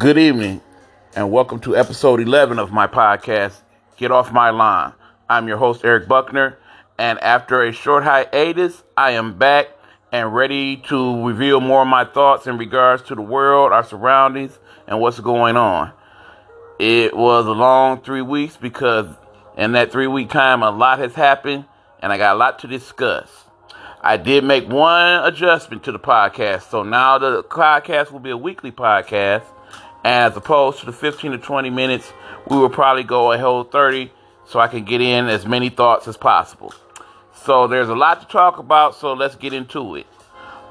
Good evening, and welcome to episode 11 of my podcast, Get Off My Lawn. I'm your host, Eric Buckner, and after a short hiatus, I am back and ready to reveal more of my thoughts in regards to the world, our surroundings, and what's going on. It was a long three weeks because in that three week time, a lot has happened, and I got a lot to discuss. I did make one adjustment to the podcast, so now the podcast will be a weekly podcast as opposed to the 15 to 20 minutes, we will probably go a whole 30 so I can get in as many thoughts as possible. So there's a lot to talk about, so let's get into it.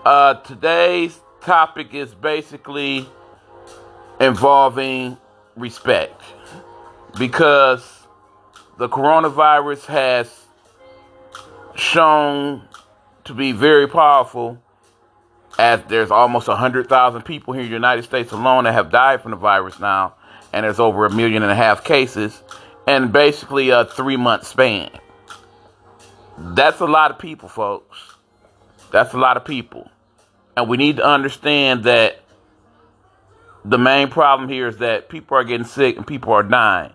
Uh, today's topic is basically involving respect because the coronavirus has shown to be very powerful as there's almost 100,000 people here in the United States alone that have died from the virus now, and there's over a million and a half cases, and basically a three month span. That's a lot of people, folks. That's a lot of people. And we need to understand that the main problem here is that people are getting sick and people are dying.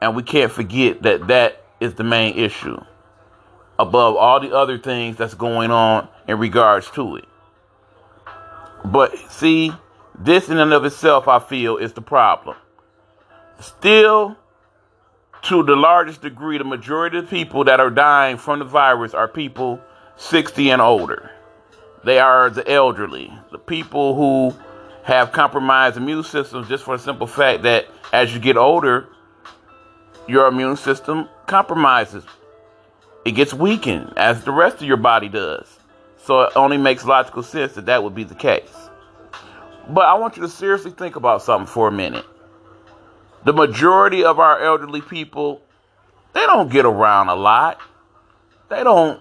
And we can't forget that that is the main issue above all the other things that's going on in regards to it. But see, this in and of itself, I feel, is the problem. Still, to the largest degree, the majority of the people that are dying from the virus are people 60 and older. They are the elderly, the people who have compromised immune systems just for the simple fact that as you get older, your immune system compromises. It gets weakened as the rest of your body does. So it only makes logical sense that that would be the case. But I want you to seriously think about something for a minute. The majority of our elderly people, they don't get around a lot. They don't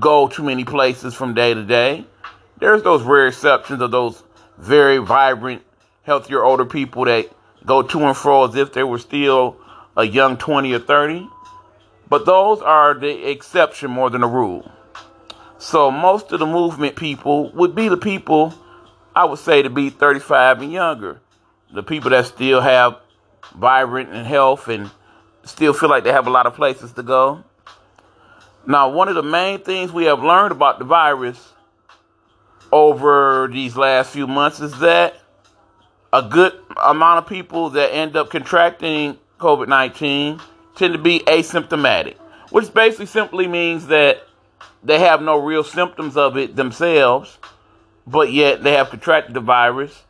go too many places from day to day. There's those rare exceptions of those very vibrant, healthier older people that go to and fro as if they were still a young 20 or 30. But those are the exception more than the rule. So most of the movement people would be the people I would say to be 35 and younger. The people that still have vibrant and health and still feel like they have a lot of places to go. Now, one of the main things we have learned about the virus over these last few months is that a good amount of people that end up contracting COVID 19 tend to be asymptomatic, which basically simply means that they have no real symptoms of it themselves, but yet they have contracted the virus.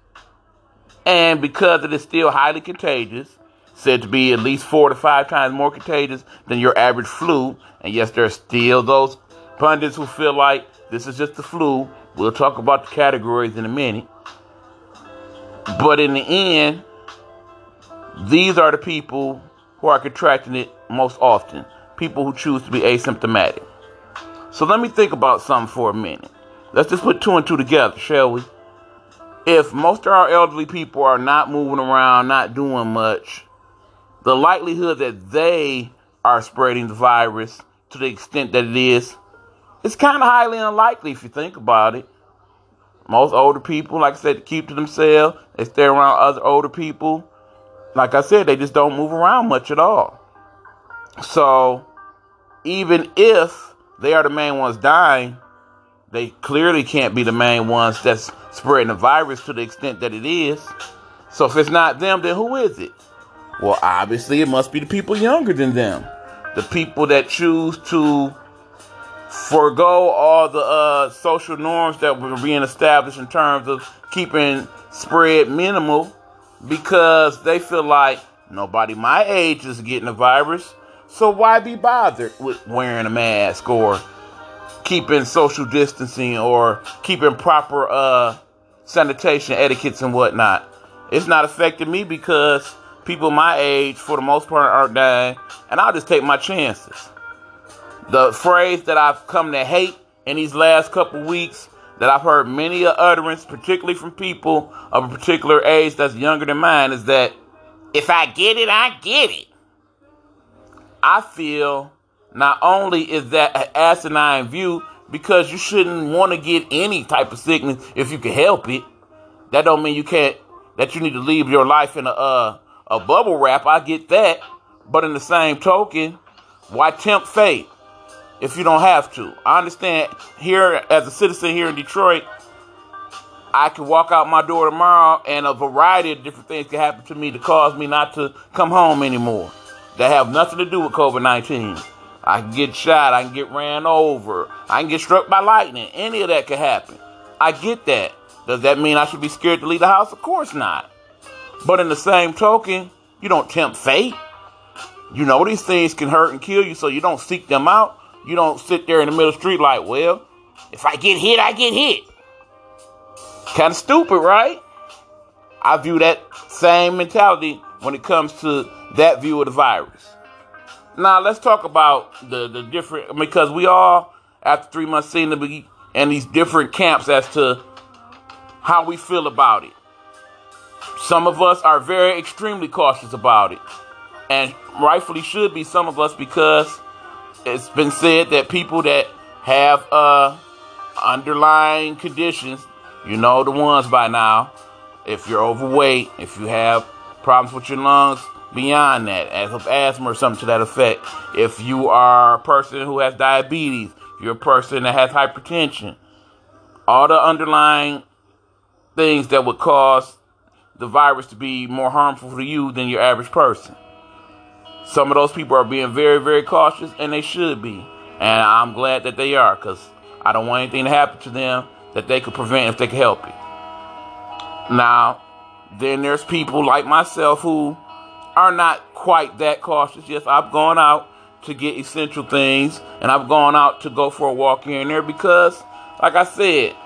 And because it is still highly contagious, said to be at least four to five times more contagious than your average flu, and yes, there are still those pundits who feel like this is just the flu. We'll talk about the categories in a minute. But in the end, these are the people who are contracting it most often. People who choose to be asymptomatic. So let me think about something for a minute. Let's just put two and two together, shall we? If most of our elderly people are not moving around, not doing much, the likelihood that they are spreading the virus to the extent that it is, it's kind of highly unlikely if you think about it. Most older people, like I said, keep to themselves. They stay around other older people. Like I said, they just don't move around much at all. So, even if they are the main ones dying. They clearly can't be the main ones that's spreading the virus to the extent that it is. So if it's not them, then who is it? Well, obviously, it must be the people younger than them. The people that choose to forego all the uh, social norms that were being established in terms of keeping spread minimal because they feel like nobody my age is getting the virus. So why be bothered with wearing a mask or keeping social distancing or keeping proper uh, sanitation etiquettes and whatnot? It's not affecting me because people my age, for the most part, aren't dying, and I'll just take my chances. The phrase that I've come to hate in these last couple weeks that I've heard many a utterance, particularly from people of a particular age that's younger than mine, is that if I get it, I get it. I feel not only is that an asinine view because you shouldn't want to get any type of sickness if you can help it. That don't mean you can't. that you need to leave your life in a uh, a bubble wrap. I get that, but in the same token, why tempt fate if you don't have to? I understand here as a citizen here in Detroit, I can walk out my door tomorrow and a variety of different things can happen to me to cause me not to come home anymore. That have nothing to do with COVID 19. I can get shot, I can get ran over, I can get struck by lightning. Any of that could happen. I get that. Does that mean I should be scared to leave the house? Of course not. But in the same token, you don't tempt fate. You know these things can hurt and kill you, so you don't seek them out. You don't sit there in the middle of the street like, well, if I get hit, I get hit. Kind of stupid, right? I view that same mentality when it comes to that view of the virus. Now let's talk about the the different because we all after three months seeing the in these different camps as to how we feel about it. Some of us are very extremely cautious about it, and rightfully should be some of us because it's been said that people that have uh, underlying conditions, you know the ones by now. If you're overweight, if you have problems with your lungs, beyond that, as of asthma or something to that effect. If you are a person who has diabetes, you're a person that has hypertension, all the underlying things that would cause the virus to be more harmful to you than your average person. Some of those people are being very, very cautious, and they should be. And I'm glad that they are, because I don't want anything to happen to them that they could prevent if they could help it. Now, then there's people like myself who are not quite that cautious. Yes, I've gone out to get essential things, and I've gone out to go for a walk here and there because, like I said,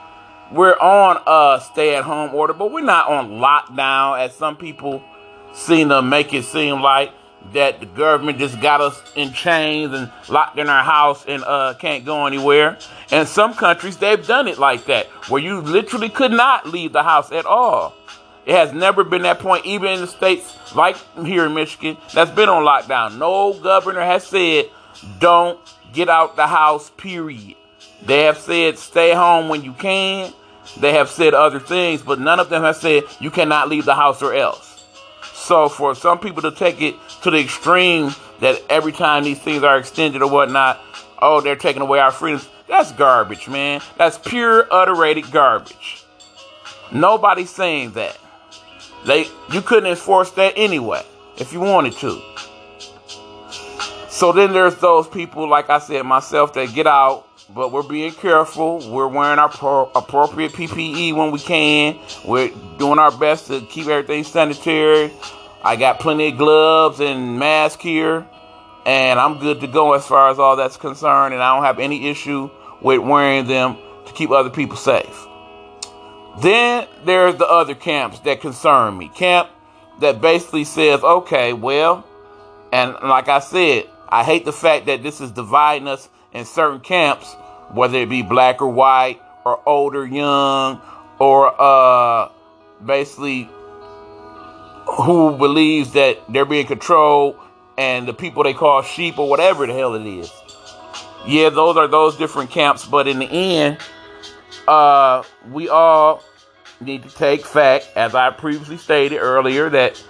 we're on a stay-at-home order, but we're not on lockdown, as some people seem to make it seem like that the government just got us in chains and locked in our house and uh, can't go anywhere. And some countries they've done it like that, where you literally could not leave the house at all. It has never been that point, even in the states like here in Michigan, that's been on lockdown. No governor has said, don't get out the house, period. They have said, stay home when you can. They have said other things, but none of them have said, you cannot leave the house or else. So for some people to take it to the extreme that every time these things are extended or whatnot, oh, they're taking away our freedoms, that's garbage, man. That's pure, uterated garbage. Nobody's saying that. They you couldn't enforce that anyway if you wanted to. So then there's those people, like I said myself, that get out, but we're being careful. We're wearing our pro- appropriate PPE when we can. We're doing our best to keep everything sanitary. I got plenty of gloves and mask here, and I'm good to go as far as all that's concerned. And I don't have any issue with wearing them to keep other people safe. Then there's the other camps that concern me. Camp that basically says, okay, well, and like I said, I hate the fact that this is dividing us in certain camps, whether it be black or white, or older, young, or uh, basically who believes that they're being controlled and the people they call sheep or whatever the hell it is. Yeah, those are those different camps, but in the end, uh, we all need to take fact, as I previously stated earlier, that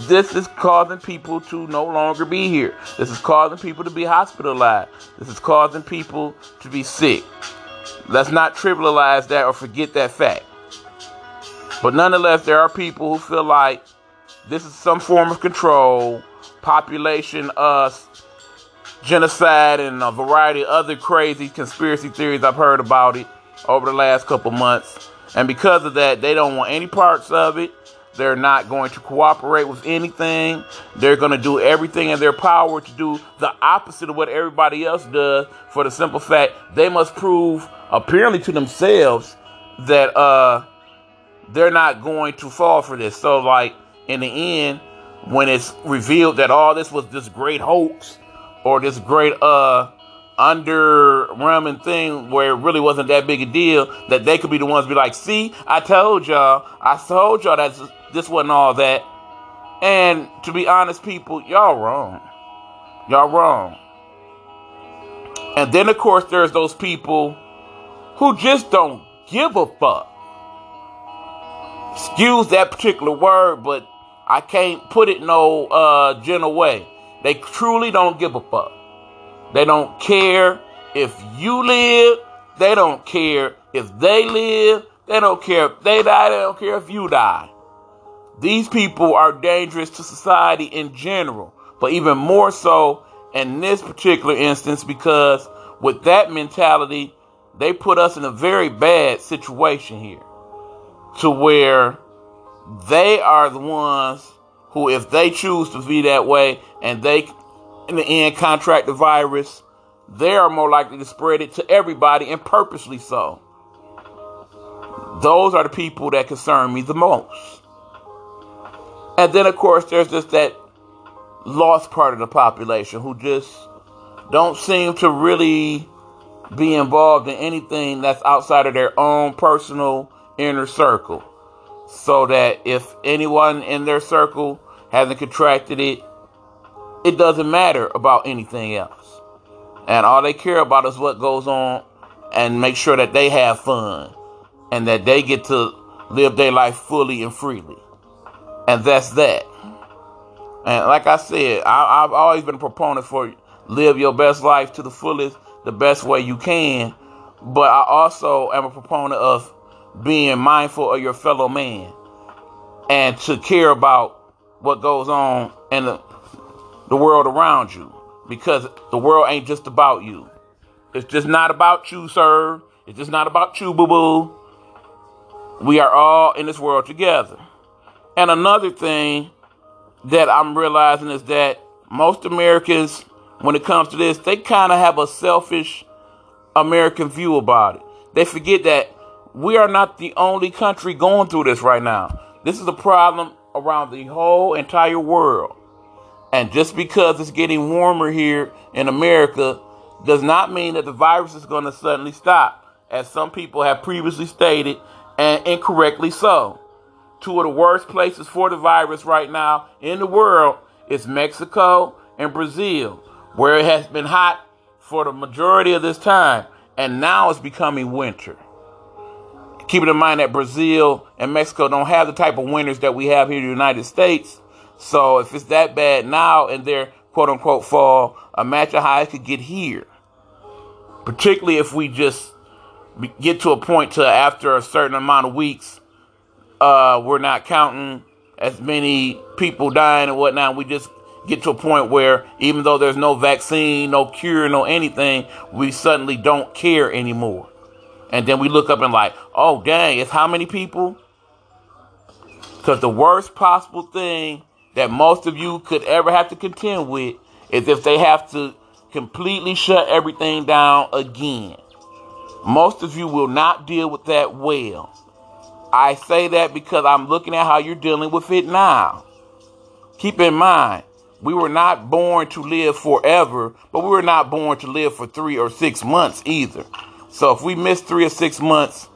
this is causing people to no longer be here. This is causing people to be hospitalized. This is causing people to be sick. Let's not trivialize that or forget that fact. But nonetheless, there are people who feel like this is some form of control, population uh, genocide, and a variety of other crazy conspiracy theories I've heard about it over the last couple months. And because of that, they don't want any parts of it. They're not going to cooperate with anything. They're going to do everything in their power to do the opposite of what everybody else does for the simple fact they must prove, apparently to themselves, that uh, they're not going to fall for this. So, like, in the end, when it's revealed that all this was this great hoax or this great uh underwhelming thing where it really wasn't that big a deal that they could be the ones be like, see, I told y'all, I told y'all that this wasn't all that. And to be honest, people, y'all wrong. Y'all wrong. And then, of course, there's those people who just don't give a fuck. excuse that particular word, but I can't put it no uh, general way. They truly don't give a fuck. They don't care if you live. They don't care if they live. They don't care if they die. They don't care if you die. These people are dangerous to society in general, but even more so in this particular instance because with that mentality, they put us in a very bad situation here to where they are the ones who, if they choose to be that way and they, in the end, contract the virus, they are more likely to spread it to everybody and purposely so. Those are the people that concern me the most. And then, of course, there's just that lost part of the population who just don't seem to really be involved in anything that's outside of their own personal inner circle. So that if anyone in their circle hasn't contracted it, it doesn't matter about anything else. And all they care about is what goes on and make sure that they have fun and that they get to live their life fully and freely. And that's that. And like I said, I, have always been a proponent for live your best life to the fullest, the best way you can. But I also am a proponent of being mindful of your fellow man and to care about what goes on in the, the world around you because the world ain't just about you. It's just not about you, sir. It's just not about you, boo boo. We are all in this world together. And another thing that I'm realizing is that most Americans, when it comes to this, they kind of have a selfish American view about it. They forget that we are not the only country going through this right now. This is a problem around the whole entire world. And just because it's getting warmer here in America does not mean that the virus is going to suddenly stop, as some people have previously stated, and incorrectly so two of the worst places for the virus right now in the world is Mexico and Brazil, where it has been hot for the majority of this time, and now it's becoming winter. Keeping in mind that Brazil and Mexico don't have the type of winters that we have here in the United States. So if it's that bad now and their quote unquote fall, imagine how it could get here. Particularly if we just get to a point to after a certain amount of weeks uh, we're not counting as many people dying and whatnot. We just get to a point where even though there's no vaccine, no cure, no anything, we suddenly don't care anymore. And then we look up and like, oh dang, it's how many people? Because the worst possible thing that most of you could ever have to contend with is if they have to completely shut everything down again. Most of you will not deal with that well. I say that because I'm looking at how you're dealing with it now. Keep in mind, we were not born to live forever, but we were not born to live for three or six months either. So if we miss three or six months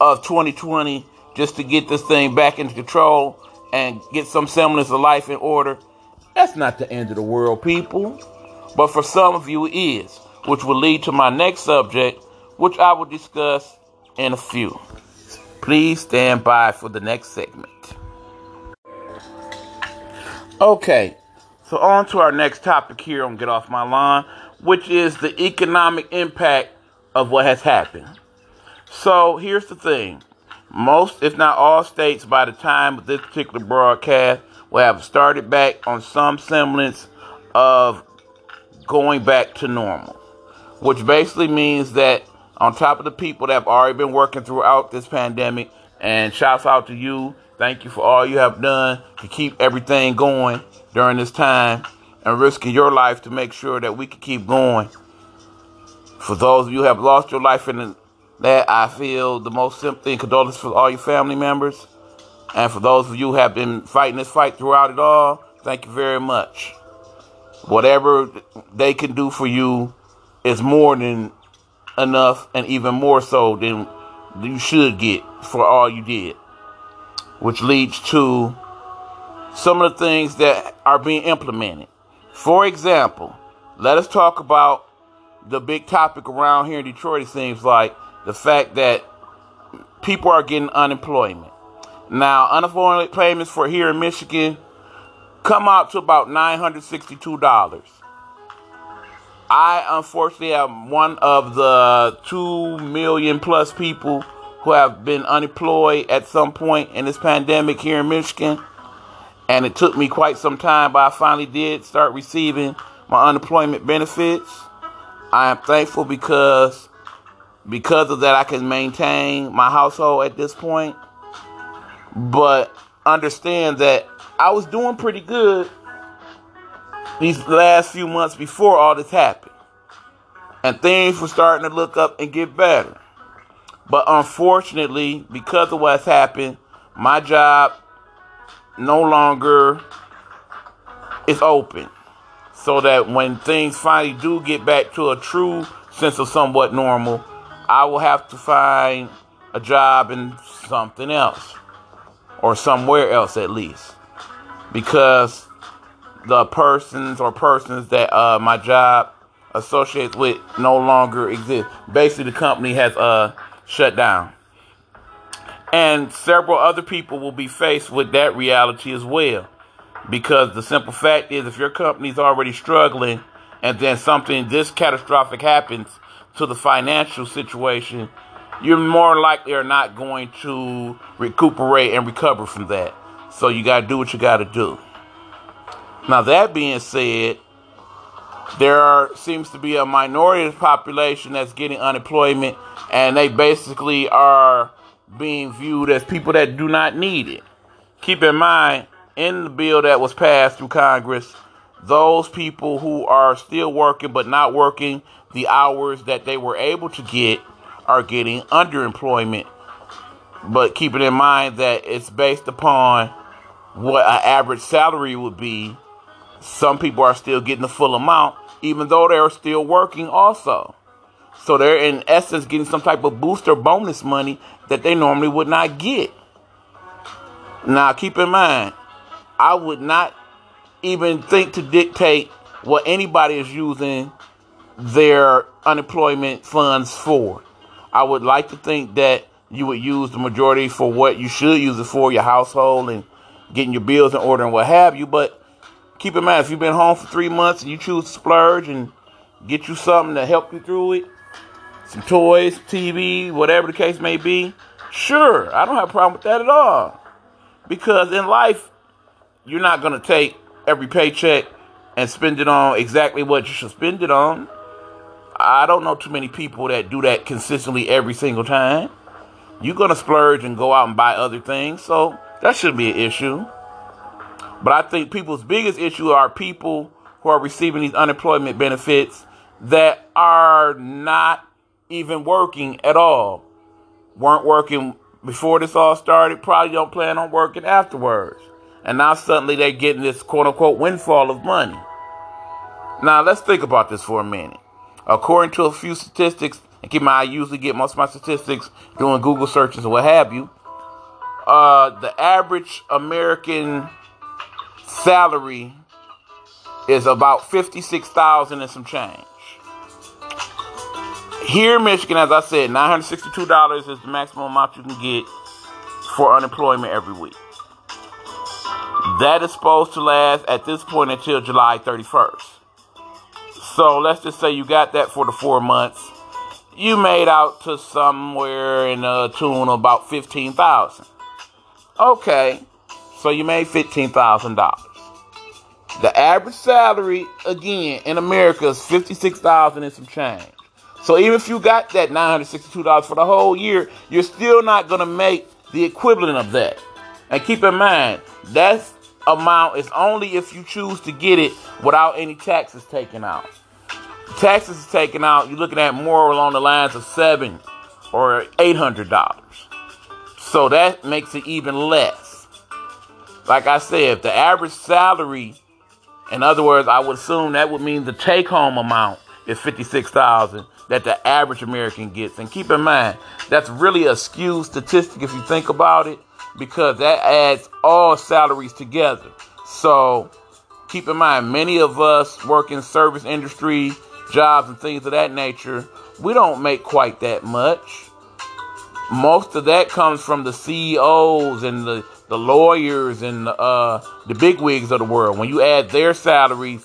of 2020 just to get this thing back into control and get some semblance of life in order, that's not the end of the world, people. But for some of you, it is, which will lead to my next subject, which I will discuss in a few. Please stand by for the next segment. Okay, so on to our next topic here on Get Off My Lawn, which is the economic impact of what has happened. So here's the thing most, if not all states, by the time of this particular broadcast, will have started back on some semblance of going back to normal, which basically means that on top of the people that have already been working throughout this pandemic. And shouts out to you. Thank you for all you have done to keep everything going during this time and risking your life to make sure that we can keep going. For those of you who have lost your life in that, I feel the most sympathy and condolence for all your family members. And for those of you who have been fighting this fight throughout it all, thank you very much. Whatever they can do for you is more than enough and even more so than you should get for all you did. Which leads to some of the things that are being implemented. For example, let us talk about the big topic around here in Detroit, it seems like the fact that people are getting unemployment. Now, unemployment payments for here in Michigan come out to about $962. I unfortunately am one of the 2 million plus people who have been unemployed at some point in this pandemic here in Michigan. And it took me quite some time, but I finally did start receiving my unemployment benefits. I am thankful because because of that I can maintain my household at this point. But understand that I was doing pretty good these last few months before all this happened. And things were starting to look up and get better. But unfortunately, because of what's happened, my job no longer is open. So that when things finally do get back to a true sense of somewhat normal, I will have to find a job in something else or somewhere else at least because the persons or persons that uh, my job associates with no longer exist. Basically, the company has uh, shut down. And several other people will be faced with that reality as well. Because the simple fact is, if your company is already struggling and then something this catastrophic happens to the financial situation, you're more likely are not going to recuperate and recover from that. So you got to do what you got to do. Now, that being said, there are, seems to be a minority of the population that's getting unemployment, and they basically are being viewed as people that do not need it. Keep in mind, in the bill that was passed through Congress, those people who are still working but not working the hours that they were able to get are getting underemployment. But keeping in mind that it's based upon what an average salary would be, some people are still getting the full amount, even though they're still working also. So they're in essence getting some type of booster bonus money that they normally would not get. Now keep in mind, I would not even think to dictate what anybody is using their unemployment funds for. I would like to think that you would use the majority for what you should use it for, your household and getting your bills in order and what have you. But keep in mind, if you've been home for three months and you choose to splurge and get you something to help you through it, some toys, TV, whatever the case may be, sure, I don't have a problem with that at all. Because in life, you're not going to take every paycheck and spend it on exactly what you should spend it on. I don't know too many people that do that consistently every single time. You're going to splurge and go out and buy other things, so that shouldn't be an issue. But I think people's biggest issue are people who are receiving these unemployment benefits that are not even working at all. Weren't working before this all started, probably don't plan on working afterwards. And now suddenly they're getting this quote unquote windfall of money. Now let's think about this for a minute. According to a few statistics, and keep my I usually get most of my statistics doing Google searches and what have you. Uh, the average American salary is about fifty-six thousand and some change. Here in Michigan, as I said, nine hundred sixty-two dollars is the maximum amount you can get for unemployment every week. That is supposed to last at this point until July thirty-first. So let's just say you got that for the four months. You made out to somewhere in a tune of about fifteen thousand. Okay, so you made fifteen thousand dollars. The average salary again in America is fifty six thousand and some change. So even if you got that nine hundred sixty two dollars for the whole year, you're still not gonna make the equivalent of that. And keep in mind that amount is only if you choose to get it without any taxes taken out taxes taken out, you're looking at more along the lines of seven or eight hundred dollars. So that makes it even less. Like I said, the average salary, in other words, I would assume that would mean the take-home amount is fifty-six thousand that the average American gets. And keep in mind, that's really a skewed statistic if you think about it, because that adds all salaries together. So keep in mind, many of us work in service industry jobs and things of that nature, we don't make quite that much. most of that comes from the CEOs and the, the lawyers and the, uh, the bigwigs of the world. When you add their salaries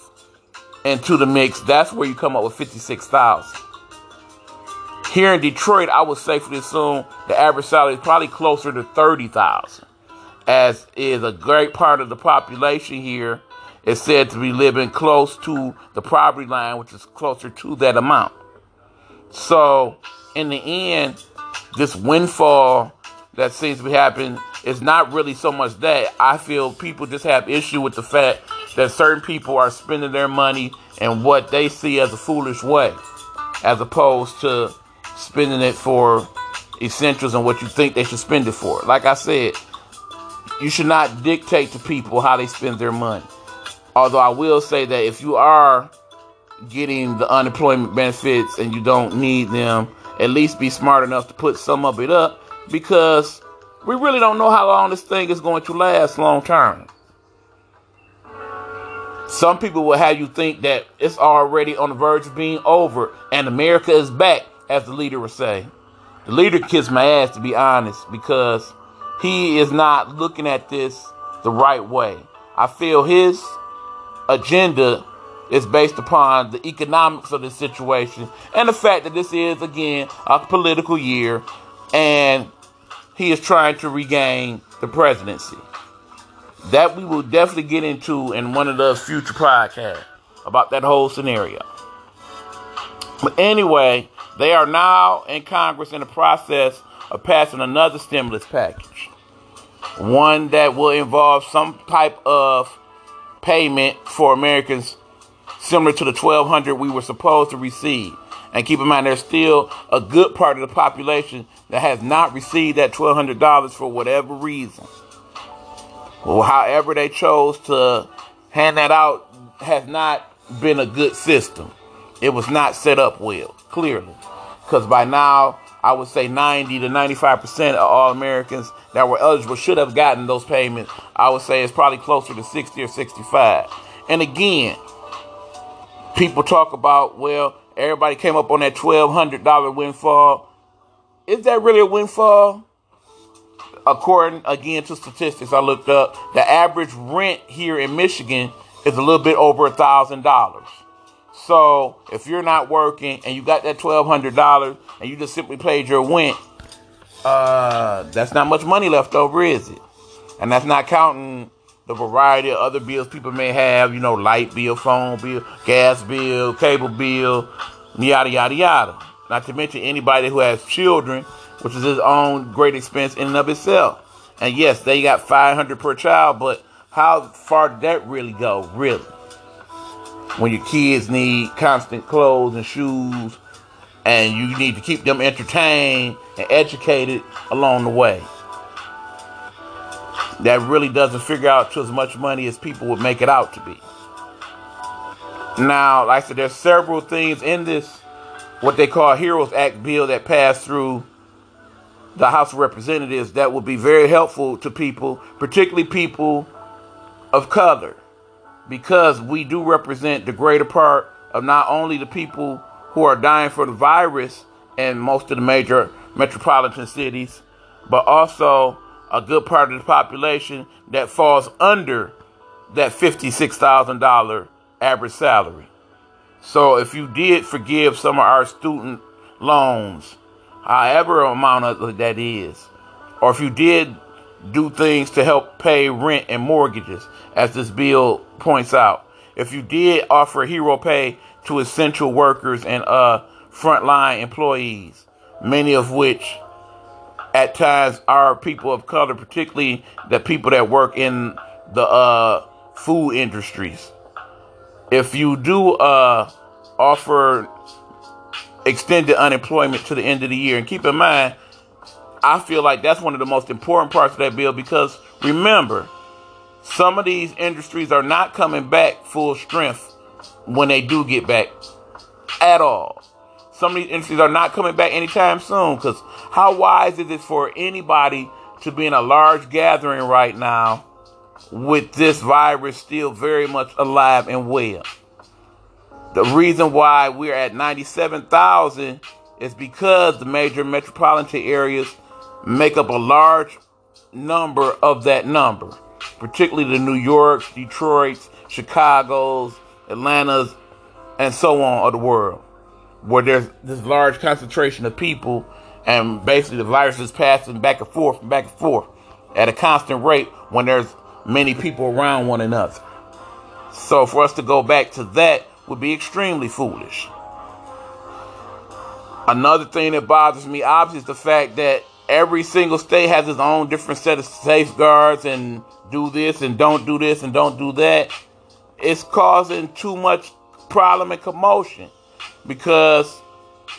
into the mix, that's where you come up with 56,000. Here in Detroit, I would safely assume the average salary is probably closer to 30,000, as is a great part of the population here is said to be living close to the poverty line, which is closer to that amount. So, in the end, this windfall that seems to be happening is not really so much that. I feel people just have issue with the fact that certain people are spending their money in what they see as a foolish way, as opposed to spending it for essentials and what you think they should spend it for. Like I said, you should not dictate to people how they spend their money. Although I will say that if you are getting the unemployment benefits and you don't need them, at least be smart enough to put some of it up because we really don't know how long this thing is going to last long term. Some people will have you think that it's already on the verge of being over and America is back, as the leader would say. The leader kissed my ass, to be honest, because he is not looking at this the right way. I feel his agenda is based upon the economics of the situation and the fact that this is, again, a political year and he is trying to regain the presidency. That we will definitely get into in one of the future podcasts about that whole scenario. But anyway, they are now in Congress in the process of passing another stimulus package. One that will involve some type of payment for Americans similar to the 1200 we were supposed to receive. And keep in mind, there's still a good part of the population that has not received that $1,200 for whatever reason. Or however they chose to hand that out has not been a good system. It was not set up well, clearly. Because by now, I would say 90 to 95% of all Americans that were eligible should have gotten those payments. I would say it's probably closer to 60 or 65. And again, people talk about, well, everybody came up on that $1,200 windfall. Is that really a windfall? According again to statistics I looked up, the average rent here in Michigan is a little bit over a thousand dollars. So if you're not working and you got that twelve hundred dollars and you just simply paid your rent, uh, that's not much money left over, is it? And that's not counting the variety of other bills people may have, you know, light bill, phone bill, gas bill, cable bill, yada, yada, yada. Not to mention anybody who has children, which is his own great expense in and of itself. And yes, they got 500 per child, but how far did that really go, really? When your kids need constant clothes and shoes, and you need to keep them entertained and educated along the way that really doesn't figure out to as much money as people would make it out to be. Now, like I said, there's several things in this, what they call Heroes Act bill that passed through the House of Representatives that would be very helpful to people, particularly people of color, because we do represent the greater part of not only the people who are dying for the virus in most of the major metropolitan cities, but also a good part of the population that falls under that $56,000 average salary. So if you did forgive some of our student loans, however amount of that is, or if you did do things to help pay rent and mortgages, as this bill points out, if you did offer hero pay to essential workers and uh, frontline employees, many of which at times are people of color, particularly the people that work in the uh, food industries. If you do uh, offer extended unemployment to the end of the year, and keep in mind, I feel like that's one of the most important parts of that bill because remember, some of these industries are not coming back full strength when they do get back at all some of these industries are not coming back anytime soon. Because how wise is it for anybody to be in a large gathering right now with this virus still very much alive and well? The reason why we're at 97,000 is because the major metropolitan areas make up a large number of that number, particularly the New York, Detroit, Chicago's, Atlanta's, and so on of the world, where there's this large concentration of people, and basically the virus is passing back and forth and back and forth at a constant rate when there's many people around one another. So for us to go back to that would be extremely foolish. Another thing that bothers me, obviously, is the fact that every single state has its own different set of safeguards and do this and don't do this and don't do that. It's causing too much problem and commotion because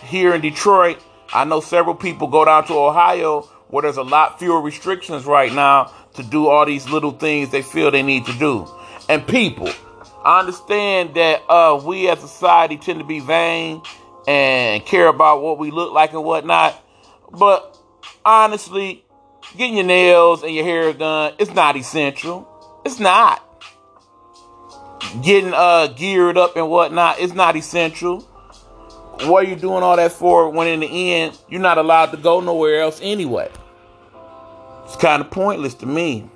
here in Detroit, I know several people go down to Ohio where there's a lot fewer restrictions right now to do all these little things they feel they need to do. And people, I understand that uh, we as a society tend to be vain and care about what we look like and whatnot. But honestly, getting your nails and your hair done, it's not essential. It's not. Getting uh geared up and whatnot, it's not essential. What are you doing all that for when in the end you're not allowed to go nowhere else anyway? It's kind of pointless to me.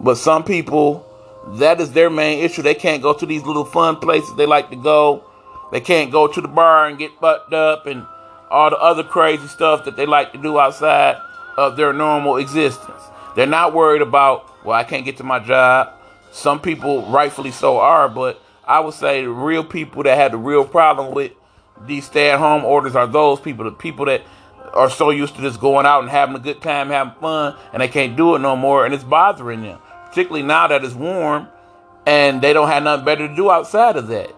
But some people, that is their main issue. They can't go to these little fun places they like to go. They can't go to the bar and get bucked up and all the other crazy stuff that they like to do outside of their normal existence. They're not worried about, well, I can't get to my job. Some people, rightfully so, are, but I would say the real people that have the real problem with these stay at home orders are those people, the people that are so used to just going out and having a good time, having fun, and they can't do it no more, and it's bothering them. Particularly now that it's warm and they don't have nothing better to do outside of that.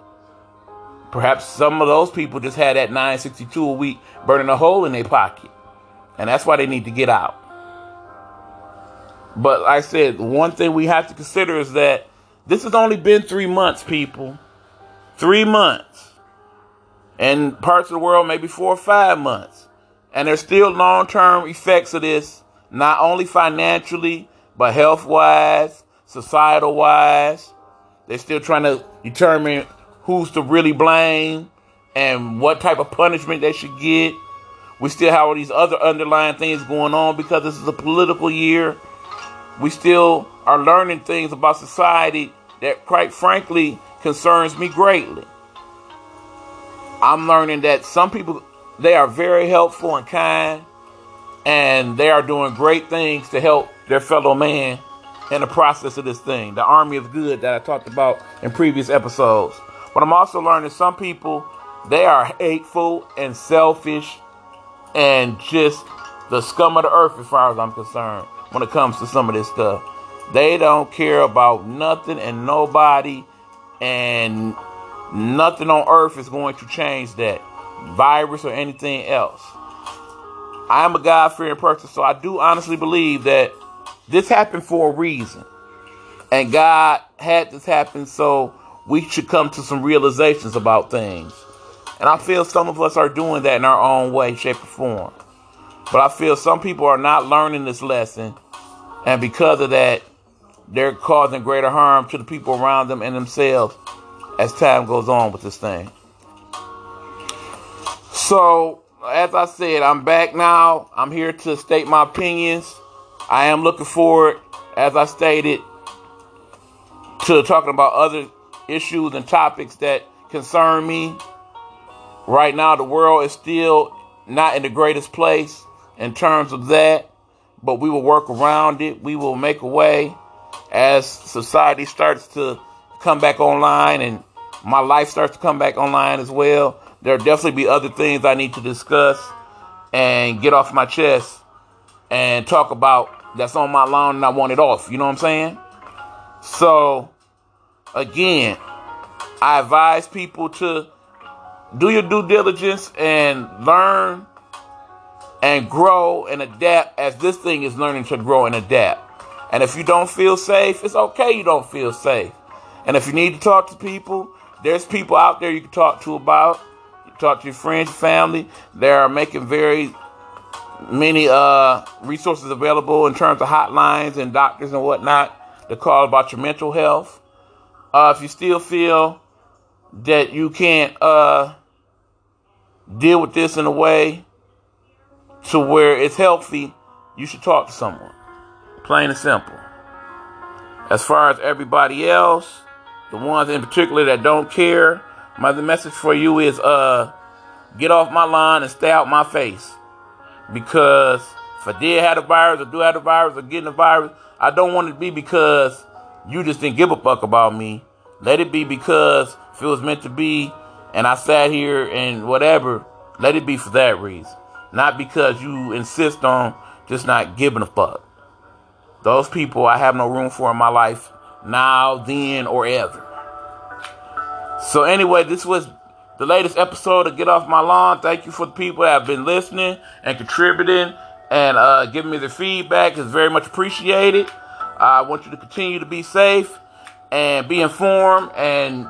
Perhaps some of those people just had that 962 a week burning a hole in their pocket. And that's why they need to get out. But like I said, one thing we have to consider is that this has only been three months, people. Three months. And parts of the world, maybe four or five months. And there's still long term effects of this, not only financially, but health wise, societal wise. They're still trying to determine who's to really blame and what type of punishment they should get. We still have all these other underlying things going on because this is a political year. We still are learning things about society that, quite frankly, concerns me greatly. I'm learning that some people they are very helpful and kind, and they are doing great things to help their fellow man in the process of this thing. The army of good that I talked about in previous episodes. But I'm also learning some people, they are hateful and selfish and just the scum of the earth as far as I'm concerned when it comes to some of this stuff. They don't care about nothing and nobody, and nothing on earth is going to change that virus or anything else. I am a God fearing person, so I do honestly believe that this happened for a reason. And God had this happen so we should come to some realizations about things. And I feel some of us are doing that in our own way, shape, or form. But I feel some people are not learning this lesson. And because of that, they're causing greater harm to the people around them and themselves as time goes on with this thing. So, as I said, I'm back now. I'm here to state my opinions. I am looking forward, as I stated, to talking about other issues and topics that concern me. Right now, the world is still not in the greatest place in terms of that, but we will work around it. We will make a way as society starts to come back online and my life starts to come back online as well. There'll definitely be other things I need to discuss and get off my chest and talk about that's on my lawn and I want it off. You know what I'm saying? So, Again, I advise people to do your due diligence and learn and grow and adapt as this thing is learning to grow and adapt. And if you don't feel safe, it's okay you don't feel safe. And if you need to talk to people, there's people out there you can talk to about. Talk to your friends, family. They are making very many uh, resources available in terms of hotlines and doctors and whatnot to call about your mental health. Uh, if you still feel that you can't uh, deal with this in a way to where it's healthy, you should talk to someone. Plain and simple. As far as everybody else, the ones in particular that don't care, my message for you is uh get off my line and stay out my face. Because if I did have the virus or do have the virus or getting the virus, I don't want it to be because you just didn't give a fuck about me. Let it be because if it was meant to be and I sat here and whatever, let it be for that reason. Not because you insist on just not giving a fuck. Those people I have no room for in my life now, then, or ever. So, anyway, this was the latest episode of Get Off My Lawn. Thank you for the people that have been listening and contributing and uh, giving me the feedback. It's very much appreciated. I want you to continue to be safe and be informed and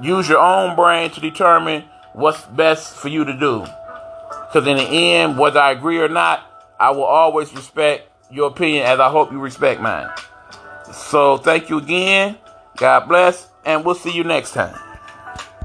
use your own brain to determine what's best for you to do. Because in the end, whether I agree or not, I will always respect your opinion as I hope you respect mine. So thank you again. God bless, and we'll see you next time.